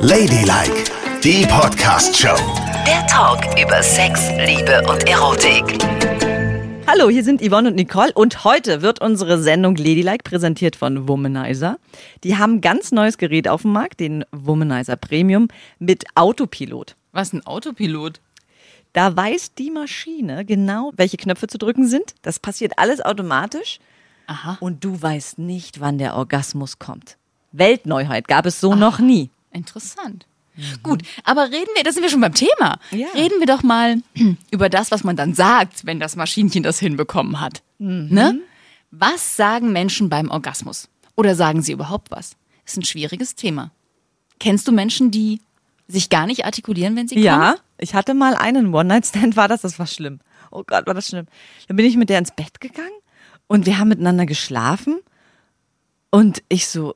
Ladylike, die Podcast-Show. Der Talk über Sex, Liebe und Erotik. Hallo, hier sind Yvonne und Nicole und heute wird unsere Sendung Ladylike präsentiert von Womanizer. Die haben ein ganz neues Gerät auf dem Markt, den Womanizer Premium mit Autopilot. Was ein Autopilot? Da weiß die Maschine genau, welche Knöpfe zu drücken sind. Das passiert alles automatisch. Aha. Und du weißt nicht, wann der Orgasmus kommt. Weltneuheit gab es so noch nie. Interessant. Gut, aber reden wir, da sind wir schon beim Thema. Ja. Reden wir doch mal über das, was man dann sagt, wenn das Maschinchen das hinbekommen hat. Ne? Was sagen Menschen beim Orgasmus? Oder sagen sie überhaupt was? Ist ein schwieriges Thema. Kennst du Menschen, die sich gar nicht artikulieren, wenn sie kommen? Ja, ich hatte mal einen One-Night-Stand, war das, das war schlimm. Oh Gott, war das schlimm. Dann bin ich mit der ins Bett gegangen und wir haben miteinander geschlafen und ich so,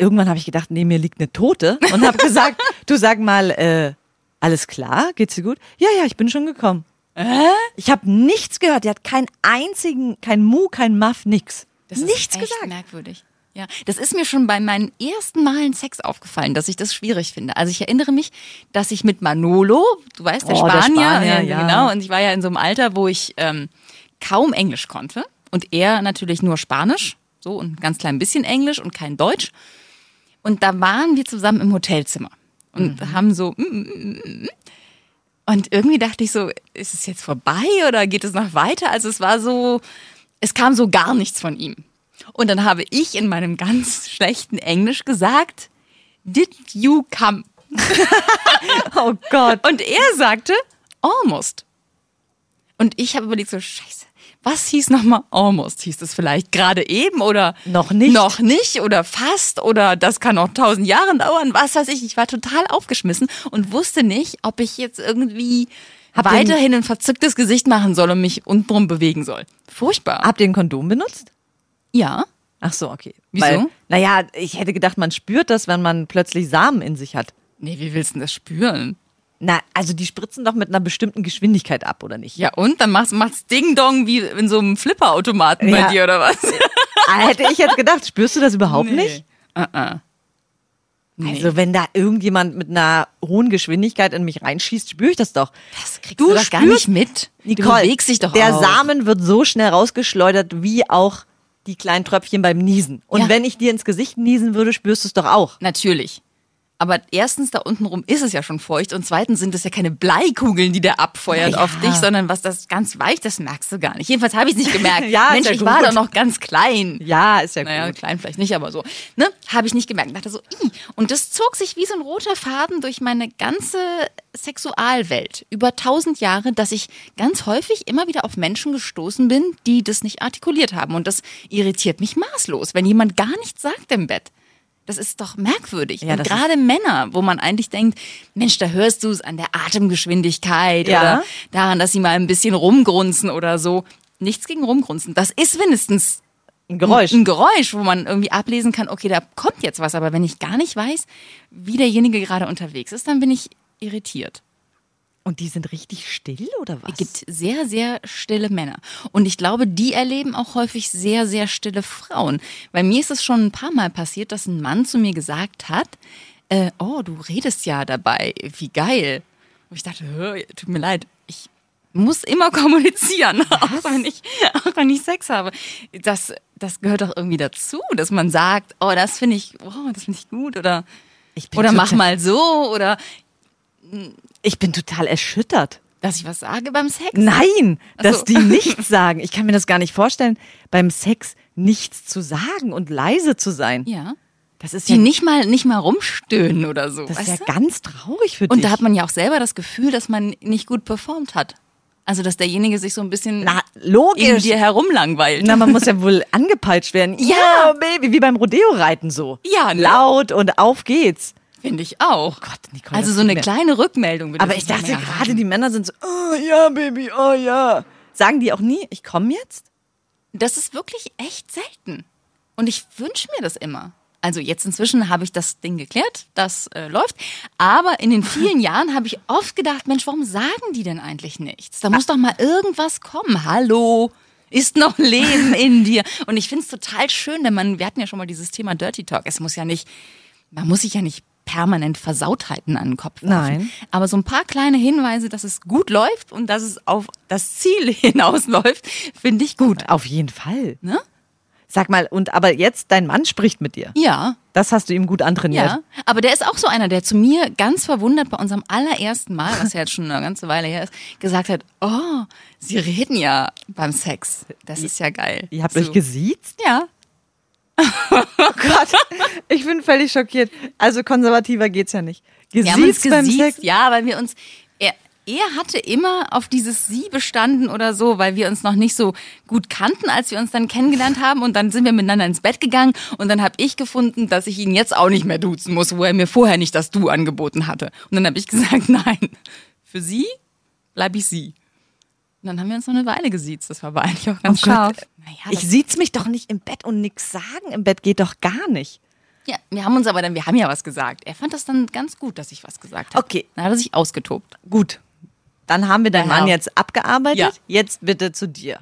irgendwann habe ich gedacht, neben mir liegt eine Tote und habe gesagt, du sag mal, äh, alles klar, geht's dir gut? Ja, ja, ich bin schon gekommen. Ich habe nichts gehört, der hat keinen einzigen, kein Mu, kein Muff, nix. Das ist nichts echt gesagt. merkwürdig. Ja, das ist mir schon bei meinen ersten Malen Sex aufgefallen, dass ich das schwierig finde. Also ich erinnere mich, dass ich mit Manolo, du weißt, der Oh, der Spanier, Spanier, äh, ja. genau, und ich war ja in so einem Alter, wo ich ähm, kaum Englisch konnte und er natürlich nur Spanisch, so und ein ganz klein bisschen Englisch und kein Deutsch. Und da waren wir zusammen im Hotelzimmer und Mhm. haben so mm, mm, mm, und irgendwie dachte ich so, ist es jetzt vorbei oder geht es noch weiter? Also es war so, es kam so gar nichts von ihm. Und dann habe ich in meinem ganz schlechten Englisch gesagt, did you come? Oh Gott. Und er sagte, almost. Und ich habe überlegt, so, scheiße, was hieß nochmal almost? Hieß das vielleicht gerade eben oder Noch nicht? Noch nicht oder fast oder das kann auch tausend Jahre dauern, was weiß ich. Ich war total aufgeschmissen und wusste nicht, ob ich jetzt irgendwie ihr- weiterhin ein verzücktes Gesicht machen soll und mich untenrum bewegen soll. Furchtbar. Habt ihr ein Kondom benutzt? Ja. Ach so, okay. Wieso? Weil, naja, ich hätte gedacht, man spürt das, wenn man plötzlich Samen in sich hat. Nee, wie willst du denn das spüren? Na, also die spritzen doch mit einer bestimmten Geschwindigkeit ab, oder nicht? Ja, und? Dann machst, macht's Ding-Dong wie in so einem Flipperautomaten bei Ja. dir, oder was? Ah, hätte ich jetzt gedacht, spürst du das überhaupt nicht? Uh-uh. Nee. Also wenn da irgendjemand mit einer hohen Geschwindigkeit in mich reinschießt, spüre ich das doch. das kriegst du, doch gar nicht mit. Nicole, du bewegst dich doch der auch. Samen wird so schnell rausgeschleudert, wie auch die kleinen Tröpfchen beim Niesen. Und Ja. wenn ich dir ins Gesicht niesen würde, spürst du es doch auch. Natürlich. Aber erstens, da unten rum ist es ja schon feucht und zweitens sind es ja keine Bleikugeln, die der abfeuert ja. auf dich, sondern was das ganz weich, das merkst du gar nicht. Jedenfalls habe ich es nicht gemerkt. Ja, Mensch, ja ich war doch noch ganz klein. Ja, ist ja Naja, gut. klein vielleicht nicht, aber so. Ne? Habe ich nicht gemerkt. Ich dachte so, Ih. und das zog sich wie so ein roter Faden durch meine ganze Sexualwelt über tausend Jahre, dass ich ganz häufig immer wieder auf Menschen gestoßen bin, die das nicht artikuliert haben. Und das irritiert mich maßlos, wenn jemand gar nichts sagt im Bett. Das ist doch merkwürdig. Ja, und gerade Männer, wo man eigentlich denkt, Mensch, da hörst du es an der Atemgeschwindigkeit Ja. oder daran, dass sie mal ein bisschen rumgrunzen oder so. Nichts gegen rumgrunzen. Das ist wenigstens Ein Geräusch. ein Geräusch, wo man irgendwie ablesen kann, okay, da kommt jetzt was, aber wenn ich gar nicht weiß, wie derjenige gerade unterwegs ist, dann bin ich irritiert. Und die sind richtig still, oder was? Es gibt sehr, sehr stille Männer. Und ich glaube, die erleben auch häufig sehr, sehr stille Frauen. Bei mir ist es schon ein paar Mal passiert, dass ein Mann zu mir gesagt hat, äh, oh, du redest ja dabei, wie geil. Und ich dachte, "Hö, tut mir leid, ich muss immer kommunizieren, auch wenn, ich, auch wenn ich Sex habe. Das, das gehört doch irgendwie dazu, dass man sagt, oh, das finde ich, oh, das finde ich gut oder, oder mach mal so oder Ich bin total erschüttert. dass ich was sage beim Sex. Nein, Ach dass so. die nichts sagen. Ich kann mir das gar nicht vorstellen, beim Sex nichts zu sagen und leise zu sein. Ja. Das ist Die ja, nicht mal, nicht mal rumstöhnen oder so. das ist ja du? ganz traurig für dich. Und da hat man ja auch selber das Gefühl, dass man nicht gut performt hat. Also, dass derjenige sich so ein bisschen Na, in logisch. dir herumlangweilt. Na, man muss ja wohl angepeitscht werden. Ja, Baby, wie beim Rodeo-Reiten so. Ja, ne? Laut und auf geht's. Finde ich auch. Gott, Nicole, also so eine kleine Rückmeldung. Aber ich dachte gerade, die Männer sind so, oh ja, Baby, oh ja. Sagen die auch nie, ich komme jetzt? Das ist wirklich echt selten. Und ich wünsche mir das immer. Also jetzt inzwischen habe ich das Ding geklärt, das äh, läuft. Aber in den vielen Jahren habe ich oft gedacht, Mensch, warum sagen die denn eigentlich nichts? Da muss doch mal irgendwas kommen. Hallo, ist noch Leben in dir? Und ich finde es total schön, denn man, wir hatten ja schon mal dieses Thema Dirty Talk. Es muss ja nicht, man muss sich ja nicht permanent Versautheiten an den Kopf werfen. Nein. Aber so ein paar kleine Hinweise, dass es gut läuft und dass es auf das Ziel hinausläuft, finde ich gut. Auf jeden Fall. Ne? Sag mal, und aber jetzt dein Mann spricht mit dir. Ja, Das hast du ihm gut antrainiert. ja. Aber der ist auch so einer, der zu mir ganz verwundert bei unserem allerersten Mal, was ja jetzt schon eine ganze Weile her ist, gesagt hat, oh, sie reden ja beim Sex. Das ist ja geil. Ihr habt so. euch gesiezt? Ja. Oh Gott, ich bin völlig schockiert. Also konservativer geht's ja nicht. Wir haben uns Gesiezt beim gesiezt, Sex? ja, weil wir uns, er, er hatte immer auf dieses Sie bestanden oder so, weil wir uns noch nicht so gut kannten, als wir uns dann kennengelernt haben und dann sind wir miteinander ins Bett gegangen und dann habe ich gefunden, dass ich ihn jetzt auch nicht mehr duzen muss, wo er mir vorher nicht das Du angeboten hatte. Und dann habe ich gesagt, nein, für Sie bleibe ich Sie. Und dann haben wir uns noch eine Weile gesiezt, das war aber eigentlich auch ganz Oh Gott. Naja, Ich siez mich doch nicht im Bett und nix sagen. Im Bett geht doch gar nicht. ja, wir haben uns aber dann, wir haben ja was gesagt. Er fand das dann ganz gut, dass ich was gesagt habe. Okay. Dann hat er sich ausgetobt. Gut. Dann haben wir deinen. Mann jetzt abgearbeitet. Ja. Jetzt bitte zu dir.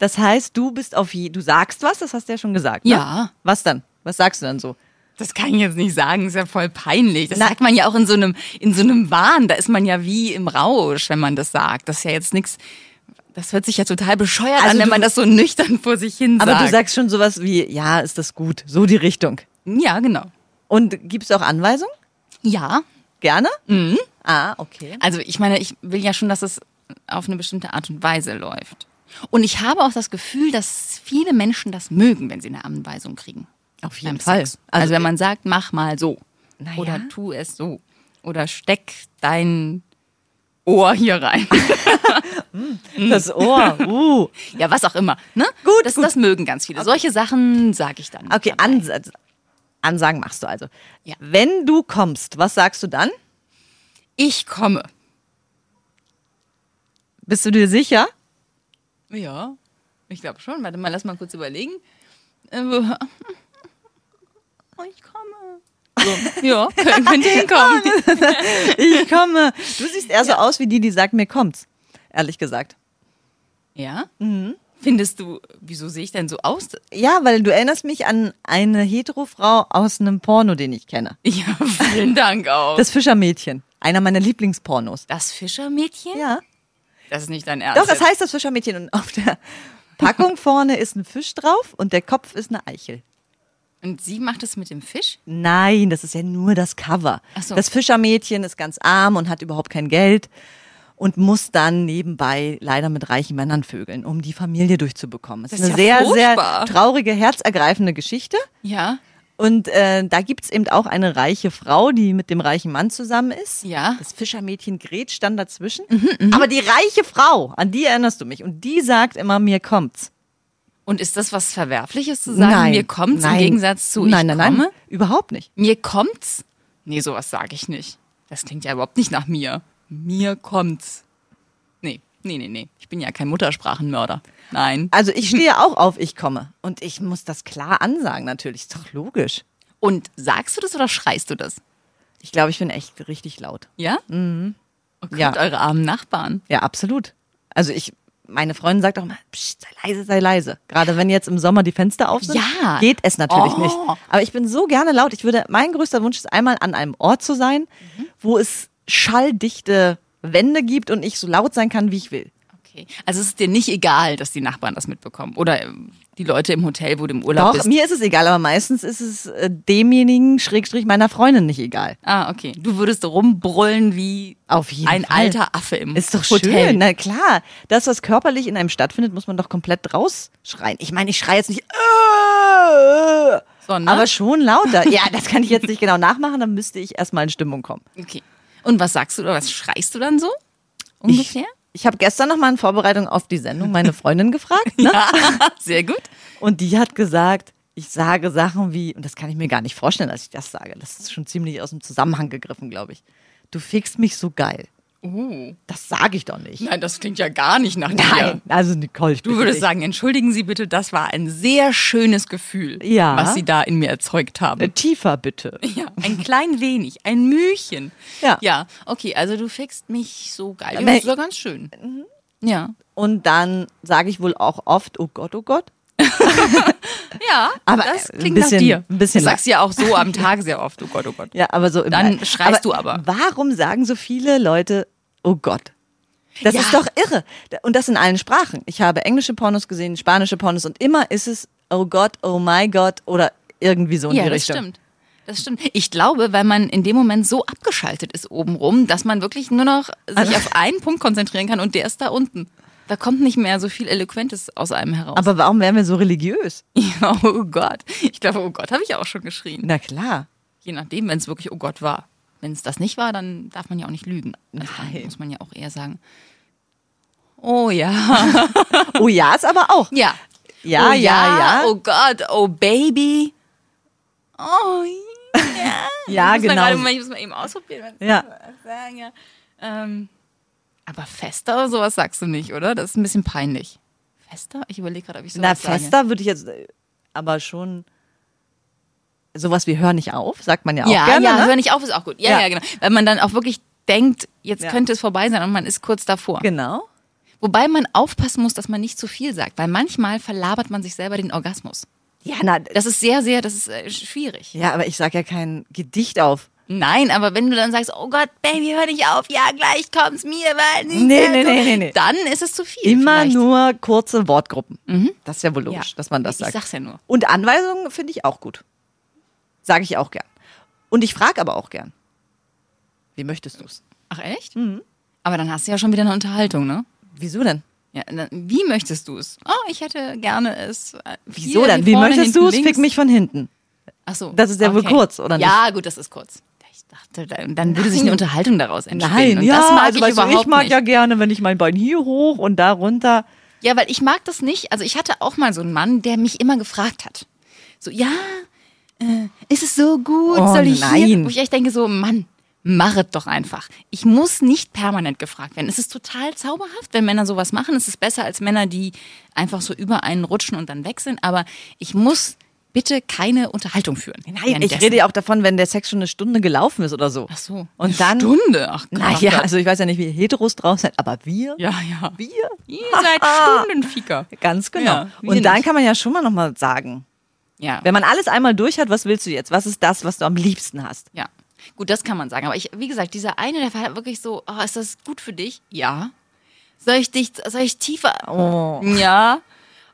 Das heißt, du bist auf je, du sagst was, das hast du ja schon gesagt. Ne? Ja. Was dann? Was sagst du dann so? Das kann ich jetzt nicht sagen, ist ja voll peinlich. Das Na- sagt man ja auch in so einem, in so einem Wahn. Da ist man ja wie im Rausch, wenn man das sagt. Das ist ja jetzt nichts. Das hört sich ja total bescheuert Also an, wenn man das so nüchtern vor sich hin Aber sagt. du sagst schon sowas wie, ja, ist das gut. So die Richtung. ja, genau. Und gibst du auch Anweisungen? Ja. Gerne? Mhm. Ah, okay. Also ich meine, ich will ja schon, dass es auf eine bestimmte Art und Weise läuft. Und ich habe auch das Gefühl, dass viele Menschen das mögen, wenn sie eine Anweisung kriegen. Auf jeden Fall. Sex. Also, wenn man sagt, mach mal so. Ja. Oder tu es so. Oder steck dein Ohr hier rein. Das Ohr. Uh. Ja, was auch immer. Ne? Gut, das, gut. das mögen ganz viele. Solche Sachen sage ich dann. Okay. Ans Ansagen machst du also. Ja. Wenn du kommst, was sagst du dann? Ich komme. Bist du dir sicher? Ja, ich glaube schon. Warte mal, lass mal kurz überlegen. Äh, ich komme. So, ja, könnt, könnt ihr hinkommen. Ich komme. Du siehst eher so aus wie die, die sagt, mir kommt's. Ehrlich gesagt. Ja? Mhm. Findest du, wieso sehe ich denn so aus? Ja, weil du erinnerst mich an eine Hetero-Frau aus einem Porno, den ich kenne. Ja, vielen Dank auch. Das Fischermädchen. Einer meiner Lieblingspornos. Das Fischermädchen? Ja. Das ist nicht dein Ernst. Doch, jetzt. heißt das Fischermädchen. Und auf der Packung vorne ist ein Fisch drauf und der Kopf ist eine Eichel. Und sie macht es mit dem Fisch? Nein, das ist ja nur das Cover. Ach so. Das Fischermädchen ist ganz arm und hat überhaupt kein Geld und muss dann nebenbei leider mit reichen Männern vögeln, um die Familie durchzubekommen. Es Das ist ist eine ja sehr, furchtbar. sehr traurige, herzergreifende Geschichte. Ja. Und äh, da gibt's eben auch eine reiche Frau, die mit dem reichen Mann zusammen ist. Ja. Mhm, Das Fischermädchen grätscht dann dazwischen. Aber die reiche Frau, an die erinnerst du mich. Und die sagt immer, mir kommt's. Und ist das was Verwerfliches zu sagen, mir kommt's nein. im Gegensatz zu nein, ich nein, komme? Nein, überhaupt nicht. Mir kommt's? Nee, sowas sage ich nicht. Das klingt ja überhaupt nicht nach mir. Mir kommt's. Nee, nee, nee, nee. Ich bin ja kein Muttersprachenmörder. Nein. Also ich stehe auch auf, ich komme. Und ich muss das klar ansagen, natürlich. Ist doch logisch. Und sagst du das oder schreist du das? Ich glaube, ich bin echt richtig laut. Ja? Mhm. Oh Gott, Ja. eure armen Nachbarn. Ja, absolut. Also ich, meine Freundin sagt auch immer, Psst, sei leise, sei leise. Gerade wenn jetzt im Sommer die Fenster auf sind, Ja. geht es natürlich Oh. nicht. Aber ich bin so gerne laut. Ich würde, mein größter Wunsch ist einmal an einem Ort zu sein, wo es schalldichte Wände gibt und ich so laut sein kann, wie ich will. Okay. Also es ist dir nicht egal, dass die Nachbarn das mitbekommen. Oder ähm, die Leute im Hotel, wo du im Urlaub Doch, bist. mir ist es egal, aber meistens ist es äh, demjenigen, Schrägstrich meiner Freundin nicht egal. Ah, okay. Du würdest rumbrüllen wie Auf jeden ein Fall. alter Affe im Ist doch Hotel. schön. Na klar, das, was körperlich in einem stattfindet, muss man doch komplett rausschreien. Ich meine, ich schreie jetzt nicht, äh, Sondern? aber schon lauter. Ja, das kann ich jetzt nicht genau nachmachen, dann müsste ich erstmal in Stimmung kommen. Okay. Und was sagst du oder was schreist du dann so? Ungefähr? Ich, ich habe gestern noch mal in Vorbereitung auf die Sendung meine Freundin gefragt. Ne? Ja, sehr gut. Und die hat gesagt, ich sage Sachen wie, und das kann ich mir gar nicht vorstellen, dass ich das sage. Das ist schon ziemlich aus dem Zusammenhang gegriffen, glaube ich. Du fickst mich so geil. Uh. Das sage ich doch nicht. Nein, das klingt ja gar nicht nach dir. Nein, also Nicole, ich Du würdest dich. sagen, entschuldigen Sie bitte, das war ein sehr schönes Gefühl, Ja. was Sie da in mir erzeugt Äh, haben. tiefer bitte. Ja, ein klein wenig, ein Mühchen. Ja. Ja, okay, also du fickst mich so geil. Ja, Aber- das ist ja ganz schön. Ja. Und dann sage ich wohl auch oft, oh Gott, oh Gott. Ja, Aber, das äh, klingt bisschen- nach dir. ein bisschen du sagst ja auch so am Tag sehr oft, oh Gott, oh Gott. Ja, aber so im Dann schreist du aber. Warum sagen so viele Leute, oh Gott? Das Ja. ist doch irre. Und das in allen Sprachen. Ich habe englische Pornos gesehen, spanische Pornos und immer ist es, oh Gott, oh my Gott oder irgendwie so in Ja, die das Richtung. stimmt. Das stimmt. Ich glaube, weil man in dem Moment so abgeschaltet ist obenrum, dass man wirklich nur noch sich Also auf einen Punkt konzentrieren kann und der ist da unten. Da kommt nicht mehr so viel Eloquentes aus einem heraus. Aber warum wären wir so religiös? ja, oh Gott. Ich glaube, oh Gott, habe ich auch schon geschrien. Na klar. Je nachdem, wenn es wirklich oh Gott war. Wenn es das nicht war, dann darf man ja auch nicht lügen. Also Nein. muss man ja auch eher sagen, oh ja. Oh ja, ist aber auch. Ja. Ja, oh, ja, ja. Oh Gott, oh Baby. Oh ja. Ja, ich genau. Gerade, ich muss mal eben ausprobieren. Ja. sagen, ja. Ähm, aber fester oder sowas sagst du nicht, oder? Das ist ein bisschen peinlich. Fester? Ich überlege gerade, ob ich sowas Na, sage. fester würde ich jetzt äh, aber schon sowas wie hör nicht auf, sagt man ja auch Ja, gerne. ja, ne? hör nicht auf ist auch gut. Ja, ja, Ja. genau. Weil man dann auch wirklich denkt, jetzt Ja. könnte es vorbei sein und man ist kurz davor. Genau. Wobei man aufpassen muss, dass man nicht zu viel sagt, weil manchmal verlabert man sich selber den Orgasmus. Ja, na, Das ist sehr, sehr, das ist äh, schwierig. ja, aber ich sag ja kein Gedicht auf. Nein, aber wenn du dann sagst, oh Gott, Baby, hör nicht auf, ja, gleich kommt's mir, weil nicht. Nee, nee, nee, nee, nee. Dann ist es zu viel. Immer vielleicht. nur kurze Wortgruppen. Das ist ja wohl Ja. logisch, dass man das Ich sagt. sag's ja nur. Und Anweisungen finde ich auch gut. Sage ich auch gern. Und ich frage aber auch gern. Wie möchtest du's? Ach echt? Mhm. Aber dann hast du ja schon wieder eine Unterhaltung, ne? Wieso denn? Ja, dann, wie möchtest du es? Oh, ich hätte gerne es. äh, Wieso denn? Wie möchtest du's? links. Fick mich von hinten. Ach so. Das ist ja wohl kurz, oder nicht? Ja, gut, das ist kurz. Ich dachte, dann dann würde sich eine Unterhaltung daraus entspinnen. Nein, und ja, das mag also ich weißt du, überhaupt ich mag nicht. ja gerne, wenn ich mein Bein hier hoch und da runter. Ja, weil ich mag das nicht. Also ich hatte auch mal so einen Mann, der mich immer gefragt hat. So, ja, äh, ist es so gut? Oh, Soll ich hier? nein. Wo ich echt denke so, Mann, mach es doch einfach. Ich muss nicht permanent gefragt werden. Es ist total zauberhaft, wenn Männer sowas machen. Es ist besser als Männer, die einfach so über einen rutschen und dann weg sind. Aber ich muss bitte keine Unterhaltung führen. Nein, ich rede ja auch davon, wenn der Sex schon eine Stunde gelaufen ist oder so. Ach so. Und dann. Stunde. Ach Gott. Naja, also ich weiß ja nicht, wie Heteros drauf sind, aber wir. Ja, ja. Wir? Ihr seid Stundenfieker. Ganz genau. Ja, und dann nicht. kann man ja schon mal nochmal sagen. Ja. Wenn man alles einmal durch hat, was willst du jetzt? Was ist das, was du am liebsten hast? Ja, gut, das kann man sagen. Aber ich, wie gesagt, dieser eine, der war halt wirklich so, oh, ist das gut für dich? Ja. Soll ich dich, soll ich tiefer? Oh. Ja.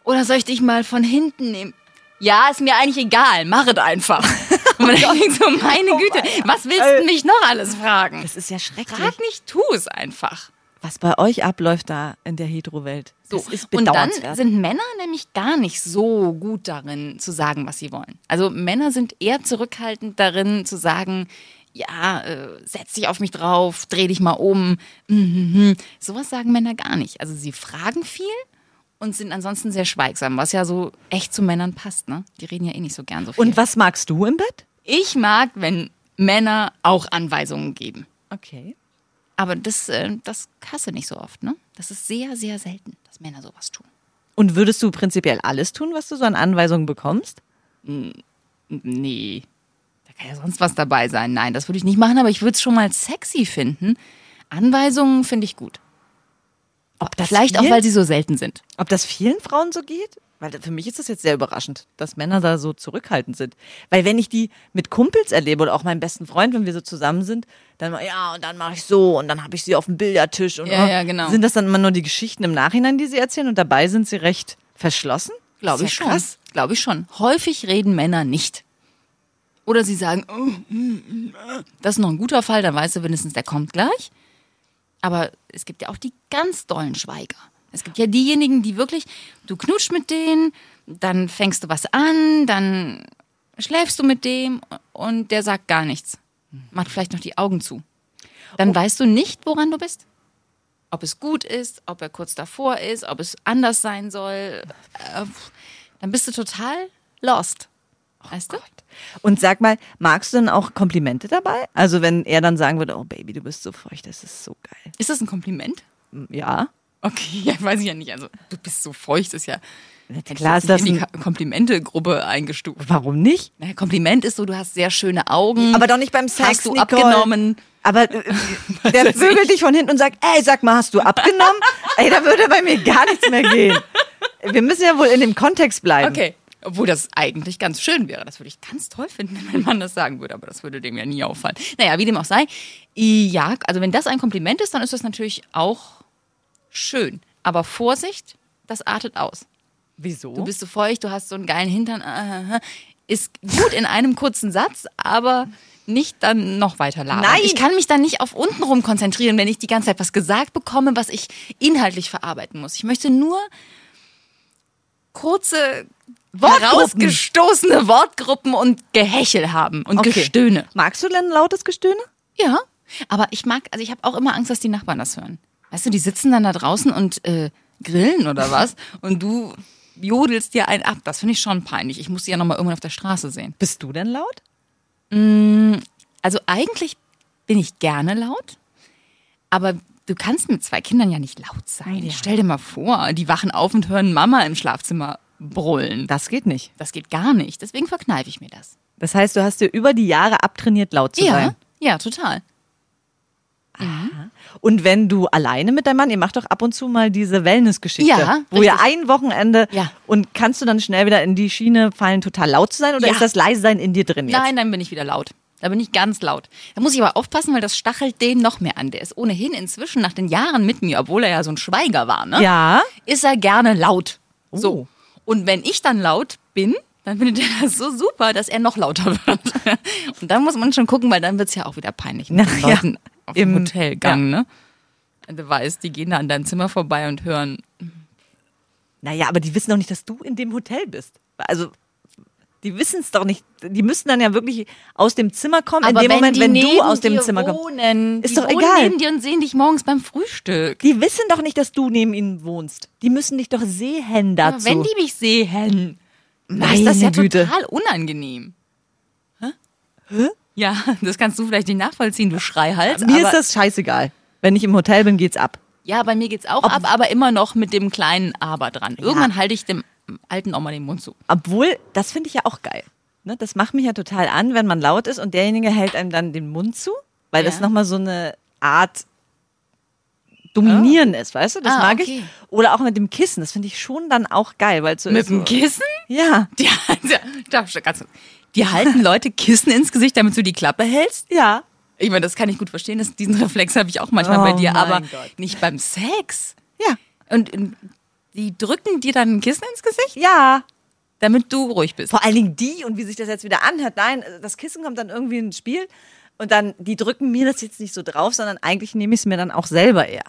Oder soll ich dich mal von hinten nehmen? Ja, ist mir eigentlich egal. Mach es einfach. Und man denkt so, meine Güte, was willst du mich noch alles fragen? Das ist ja schrecklich. Frag nicht, tu es einfach. Was bei euch abläuft da in der Hetero-Welt. So. Und dann sind Männer nämlich gar nicht so gut darin zu sagen, was sie wollen. Also Männer sind eher zurückhaltend darin zu sagen, ja, äh, setz dich auf mich drauf, dreh dich mal um. Mhm. Sowas sagen Männer gar nicht. Also sie fragen viel und sind ansonsten sehr schweigsam, was ja so echt zu Männern passt. Ne? Die reden ja eh nicht so gern so viel. Und was magst du im Bett? ich mag, wenn Männer auch Anweisungen geben. Okay. Aber das, äh, das hasse nicht so oft. Ne? Das ist sehr, sehr selten, dass Männer sowas tun. Und würdest du prinzipiell alles tun, was du so an Anweisungen bekommst? Nee. Da kann ja sonst was dabei sein. Nein, das würde ich nicht machen, aber ich würde es schon mal sexy finden. Anweisungen finde ich gut. Ob das Vielleicht auch, vielen- weil sie so selten sind. Ob das vielen Frauen so geht? Weil für mich ist das jetzt sehr überraschend, dass Männer da so zurückhaltend sind. Weil wenn ich die mit Kumpels erlebe oder auch meinen besten Freund, wenn wir so zusammen sind, dann ja, und dann mache ich so und dann habe ich sie auf dem Billardtisch und Ja, oh, ja, genau. sind das dann immer nur die Geschichten im Nachhinein, die sie erzählen und dabei sind sie recht verschlossen? Glaube ich ja schon. Krass. Glaube ich schon. Häufig reden Männer nicht. Oder sie sagen, oh, mm, mm, äh. das ist noch ein guter Fall, da weißt du wenigstens, der kommt gleich. Aber es gibt ja auch die ganz dollen Schweiger. Es gibt ja diejenigen, die wirklich, du knutscht mit denen, dann fängst du was an, dann schläfst du mit dem und der sagt gar nichts. Macht vielleicht noch die Augen zu. Dann weißt du nicht, woran du bist. Ob es gut ist, ob er kurz davor ist, ob es anders sein soll. Äh, dann bist du total lost. Weißt du? Und sag mal, magst du denn auch Komplimente dabei? Also wenn er dann sagen würde, oh Baby, du bist so feucht, das ist so geil. Ist das ein Kompliment? Ja. Okay, ja, weiß ich ja nicht. Also, du bist so feucht, ist ja. Klar ist das in die ein, Komplimente-Gruppe eingestuft. Warum nicht? Naja, Kompliment ist so, du hast sehr schöne Augen. Aber doch nicht beim Sex, Hast du Nicole. abgenommen? Aber äh, der vögelt dich von hinten und sagt, ey, sag mal, hast du abgenommen? ey, da würde bei mir gar nichts mehr gehen. Wir müssen ja wohl in dem Kontext bleiben. Okay. Obwohl das eigentlich ganz schön wäre. Das würde ich ganz toll finden, wenn mein Mann das sagen würde, aber das würde dem ja nie auffallen. Naja, wie dem auch sei. Ja, also wenn das ein Kompliment ist, dann ist das natürlich auch schön. Aber Vorsicht, das artet aus. Wieso? Du bist so feucht, du hast so einen geilen Hintern. äh, äh, Ist gut in einem kurzen Satz, aber nicht dann noch weiter labern. Nein! Ich kann mich dann nicht auf untenrum konzentrieren, wenn ich die ganze Zeit was gesagt bekomme, was ich inhaltlich verarbeiten muss. Ich möchte nur kurze, herausgestoßene Wortgruppen und Gehechel haben und Okay. Gestöhne. Magst du denn lautes Gestöhne? Ja, aber ich mag, also ich habe auch immer Angst, dass die Nachbarn das hören. Weißt du, die sitzen dann da draußen und äh, grillen oder was und du jodelst dir einen ab. Das finde ich schon peinlich. Ich muss die ja nochmal irgendwann auf der Straße sehen. Bist du denn laut? Also eigentlich bin ich gerne laut, aber du kannst mit zwei Kindern ja nicht laut sein. Ja. Stell dir mal vor, die wachen auf und hören Mama im Schlafzimmer brüllen. Das geht nicht. Das geht gar nicht. Deswegen verkneife ich mir das. Das heißt, du hast dir über die Jahre abtrainiert, laut zu Ja, sein. ja, total. Und wenn du alleine mit deinem Mann, ihr macht doch ab und zu mal diese Wellness-Geschichte, Ja, wo ihr ein Wochenende Ja. und kannst du dann schnell wieder in die Schiene fallen, total laut zu sein oder Ja. ist das leise sein in dir drin jetzt? Nein, dann bin ich wieder laut. Da bin ich ganz laut. Da muss ich aber aufpassen, weil das stachelt den noch mehr an. Der ist ohnehin inzwischen nach den Jahren mit mir, obwohl er ja so ein Schweiger war, ne? Ja. Ist er gerne laut. Oh. So. Und wenn ich dann laut bin, dann findet er das so super, dass er noch lauter wird. Und dann muss man schon gucken, weil dann wird's ja auch wieder peinlich mit den ja. Auf dem Im- Hotelgang, ne? Und du weißt, die gehen da an deinem Zimmer vorbei und hören, Naja, aber die wissen doch nicht, dass du in dem Hotel bist. Also, die wissen es doch nicht. Die müssten dann ja wirklich aus dem Zimmer kommen, in aber dem wenn Moment, wenn du aus dem dir Zimmer kommst. wohnen, Ist die doch egal. neben dir und sehen dich morgens beim Frühstück. Die wissen doch nicht, dass du neben ihnen wohnst. Die müssen dich doch sehen dazu. Aber wenn die mich sehen, dann ist Meine das ja Güte. total unangenehm. Hä? Ja, das kannst du vielleicht nicht nachvollziehen, du Schreihals. Mir ist das scheißegal. Wenn ich im Hotel bin, geht's ab. Ja, bei mir geht's auch ab, aber immer noch mit dem kleinen Aber dran. Irgendwann halte ich dem alten Oma den Mund zu. Obwohl, das finde ich ja auch geil. Ne, das macht mich ja total an, wenn man laut ist und derjenige hält einem dann den Mund zu, weil das Ja. nochmal so eine Art Dominieren ist, weißt du? Das Ah, mag okay. ich. Oder auch mit dem Kissen, das finde ich schon dann auch geil, weil so Mit dem so, Kissen? Ja, Die, die, halten Leute Kissen ins Gesicht, damit du die Klappe hältst? ja. Ich meine, das kann ich gut verstehen. Das, diesen Reflex habe ich auch manchmal Oh bei dir, aber Gott. nicht beim Sex. Ja. Und, und die drücken dir dann ein Kissen ins Gesicht, Ja. damit du ruhig bist. Vor allen Dingen die und wie sich das jetzt wieder anhört. Nein, das Kissen kommt dann irgendwie ins Spiel und dann, die drücken mir das jetzt nicht so drauf, sondern eigentlich nehme ich es mir dann auch selber eher.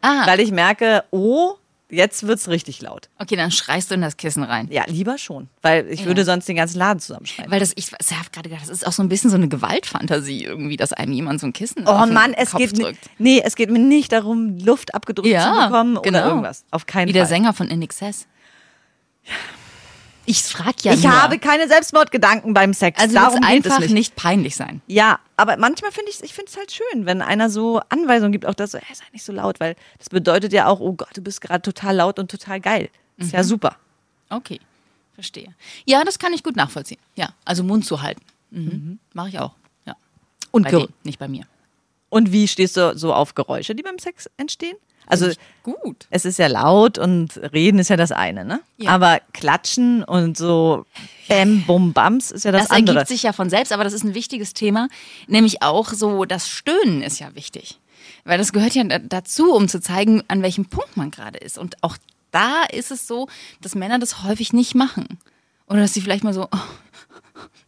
Ah, Weil ich merke, oh, jetzt wird's richtig laut. okay, dann schreist du in das Kissen rein. Ja, lieber schon. Weil ich würde sonst den ganzen Laden zusammenschreien. Weil das, ich, ich habe gerade gedacht, das ist auch so ein bisschen so eine Gewaltfantasie irgendwie, dass einem jemand so ein Kissen Oh auf den Mann, es Kopf geht, drückt. nee, es geht mir nicht darum, Luft abgedrückt Ja, zu bekommen oder genau. irgendwas. Auf keinen Wie der Fall. Sänger von In Excess. Ich frag ja ich nur. habe keine Selbstmordgedanken beim Sex. also Darum es einfach nicht. nicht peinlich sein. Ja, aber manchmal finde ich ich finde es halt schön, wenn einer so Anweisungen gibt, auch das so, hey, sei nicht so laut, weil das bedeutet ja auch, oh Gott, du bist gerade total laut und total geil. Ist Mhm. ja super. Okay, verstehe. Ja, das kann ich gut nachvollziehen. Ja, also Mund zu halten. Mhm. Mache ich auch. Ja. Und, Bei dem, nicht bei mir. und wie stehst du so auf Geräusche, die beim Sex entstehen? Also Gut. es ist ja laut und reden ist ja das eine, ne? Ja. Aber klatschen und so Bäm, Bum, Bams ist ja das, Das, andere. ergibt sich ja von selbst, aber das ist ein wichtiges Thema. Nämlich auch so, das Stöhnen ist ja wichtig. Weil das gehört ja da- dazu, um zu zeigen, an welchem Punkt man gerade ist. Und auch da ist es so, dass Männer das häufig nicht machen. Oder dass sie vielleicht mal so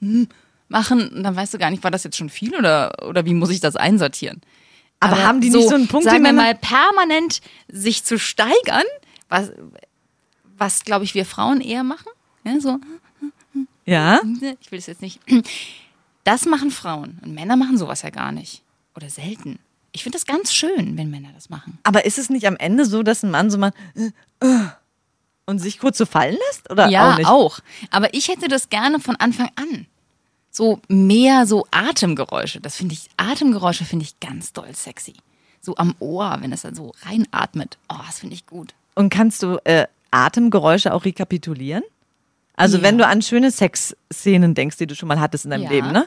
hm, machen und dann weißt du gar nicht, war das jetzt schon viel oder, oder wie muss ich das einsortieren? Aber haben die nicht so einen Punkt, sagen wir mal, permanent sich zu steigern, was, was glaube ich, wir Frauen eher machen? Ja, so, ja? ich will das jetzt nicht. Das machen Frauen und Männer machen sowas ja gar nicht. Oder selten. Ich finde das ganz schön, wenn Männer das machen. Aber ist es nicht am Ende so, dass ein Mann so mal äh, äh, und sich kurz so fallen lässt? Oder ja, auch nicht? Aber ich hätte das gerne von Anfang an. So mehr so Atemgeräusche. Das finde ich, Atemgeräusche finde ich ganz doll sexy. So am Ohr, wenn es dann so reinatmet. Oh, das finde ich gut. Und kannst du äh, Atemgeräusche auch rekapitulieren? Also Ja. wenn du an schöne Sexszenen denkst, die du schon mal hattest in deinem Ja. Leben, ne?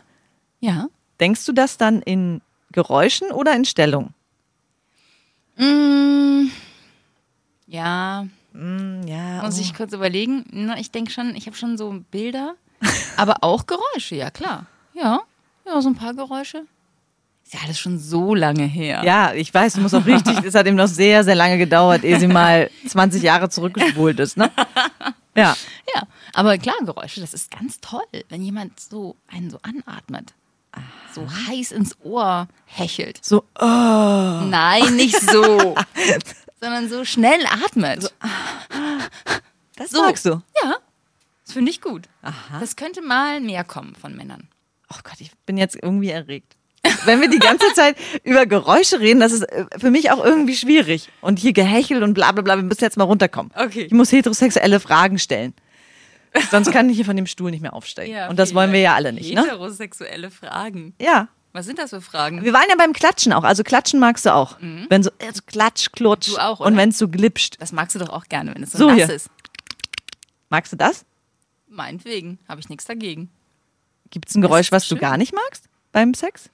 Ja. Denkst du das dann in Geräuschen oder in Stellung? Mm, ja. Ja, Muss oh. ich kurz überlegen. Na, ich denke schon, ich habe schon so Bilder, aber auch Geräusche, ja klar. Ja, ja, so ein paar Geräusche. Ist ja alles schon so lange her. Ja, ich weiß, du musst auch richtig, es hat ihm noch sehr, sehr lange gedauert, ehe sie mal 20 Jahre zurückgespult ist, ne? Ja. Ja, aber klar, Geräusche, das ist ganz toll, wenn jemand so einen so anatmet. So heiß ins Ohr hechelt. So, oh. Nein, nicht so. sondern so schnell atmet. Das So. magst du. Ja, das finde ich gut. Das könnte mal mehr kommen von Männern. Oh Gott, ich bin jetzt irgendwie erregt. Wenn wir die ganze Zeit über Geräusche reden, das ist äh, für mich auch irgendwie schwierig. Und hier gehechelt und bla bla bla, wir müssen jetzt mal runterkommen. Okay. Ich muss heterosexuelle Fragen stellen. Sonst kann ich hier von dem Stuhl nicht mehr aufsteigen. und das wollen wir ja alle nicht, ne? Heterosexuelle Fragen. Ja. Was sind das für Fragen? Wir waren ja beim Klatschen auch. Also Klatschen magst du auch. Wenn so, also Klatsch, Klutsch. Du auch, Und oder? wenn es so glitscht. Das magst du doch auch gerne, wenn es so, So nass hier. ist. Magst du das? Meinetwegen, habe ich nichts dagegen. Gibt es ein Geräusch, was du schön. gar nicht magst beim Sex?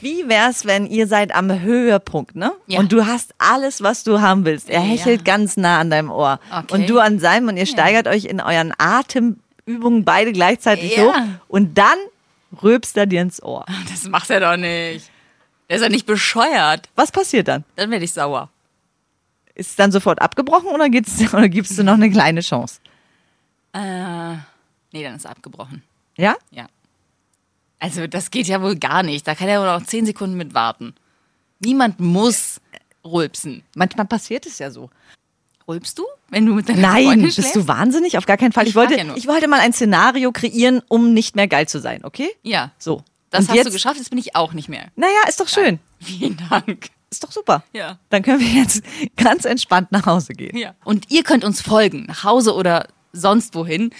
Wie wär's, wenn ihr seid am Höhepunkt, ne? Ja. Und du hast alles, was du haben willst. Er Ja. hechelt ganz nah an deinem Ohr. Okay. Und du an seinem und ihr steigert euch in euren Atemübungen beide gleichzeitig Ja. hoch. Und dann rülpst er dir ins Ohr. Das macht er doch nicht. Der ist ja nicht bescheuert. Was passiert dann? Dann werde ich sauer. Ist es dann sofort abgebrochen oder, geht's, oder gibst du noch eine kleine Chance? Äh, nee, dann ist er abgebrochen. Ja? Ja. Also, das geht ja wohl gar nicht. Da kann er wohl noch zehn Sekunden mit warten. Niemand muss rülpsen. Manchmal passiert es ja so. Rülpst du, wenn du mit deiner Nein, Freundin bist schläfst? du wahnsinnig? Auf gar keinen Fall. Ich Ich, wollte, ja ich wollte mal ein Szenario kreieren, um nicht mehr geil zu sein, okay? Ja. So. Das Und hast jetzt, du geschafft, jetzt bin ich auch nicht mehr. Naja, ist doch schön. Vielen Dank. Ist doch super. Ja. Dann können wir jetzt ganz entspannt nach Hause gehen. Ja. Und ihr könnt uns folgen, nach Hause oder sonst wohin.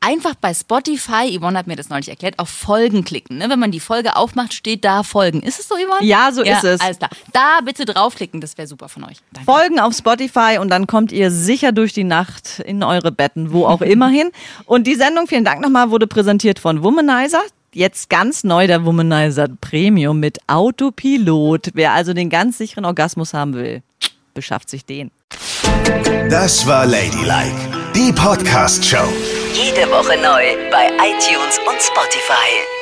Einfach bei Spotify, Yvonne hat mir das neulich erklärt, auf Folgen klicken. Ne? Wenn man die Folge aufmacht, steht da Folgen. Ist es so, Yvonne? Ja, so ist es. Alles klar. Da bitte draufklicken, das wäre super von euch. Danke. Folgen auf Spotify und dann kommt ihr sicher durch die Nacht in eure Betten, wo auch immer hin. Und die Sendung, vielen Dank nochmal, wurde präsentiert von Womanizer. Jetzt ganz neu der Womanizer Premium mit Autopilot. Wer also den ganz sicheren Orgasmus haben will, beschafft sich den. Das war Ladylike, die Podcast-Show. Jede Woche neu bei iTunes und Spotify.